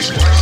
Space White.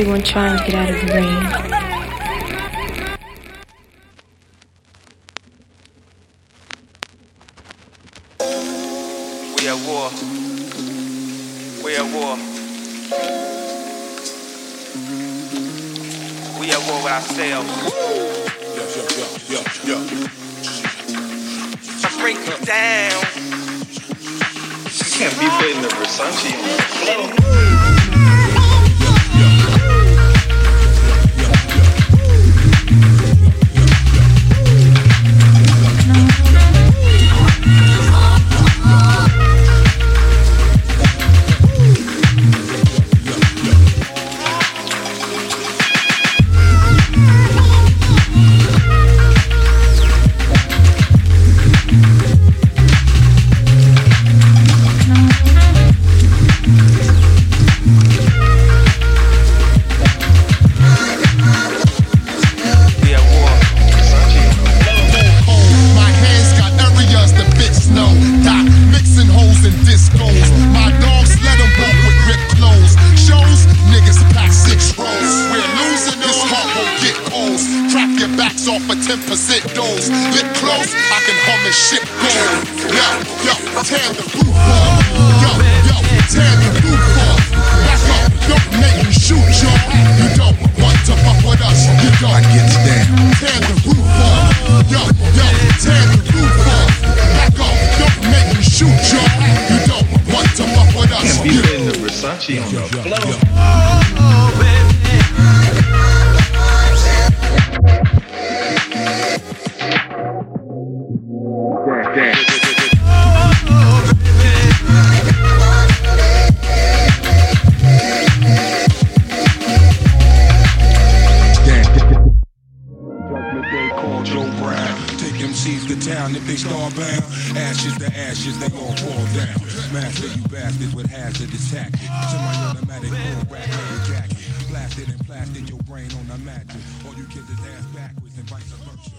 everyone trying to get out of the rain. We are war. We are war. We are war with ourselves. Yo, yo, yo, yo, yo. I break it down. You can't be putting the Versace. the ship. Yo, yo, tear the roof off. Yo, yo, tear the roof off. Back up, don't make me shoot y'all. You don't want to fuck with us. You don't. Get down. Tear the roof off. Yo, yo, tear the roof off. Back up, don't make me shoot y'all. You don't want to fuck with us. Can't be in the Versace on the floor. automatic bull rap rain jacket. Blasted and plastered your brain on the mattress. All you kids is ass backwards and vice versa.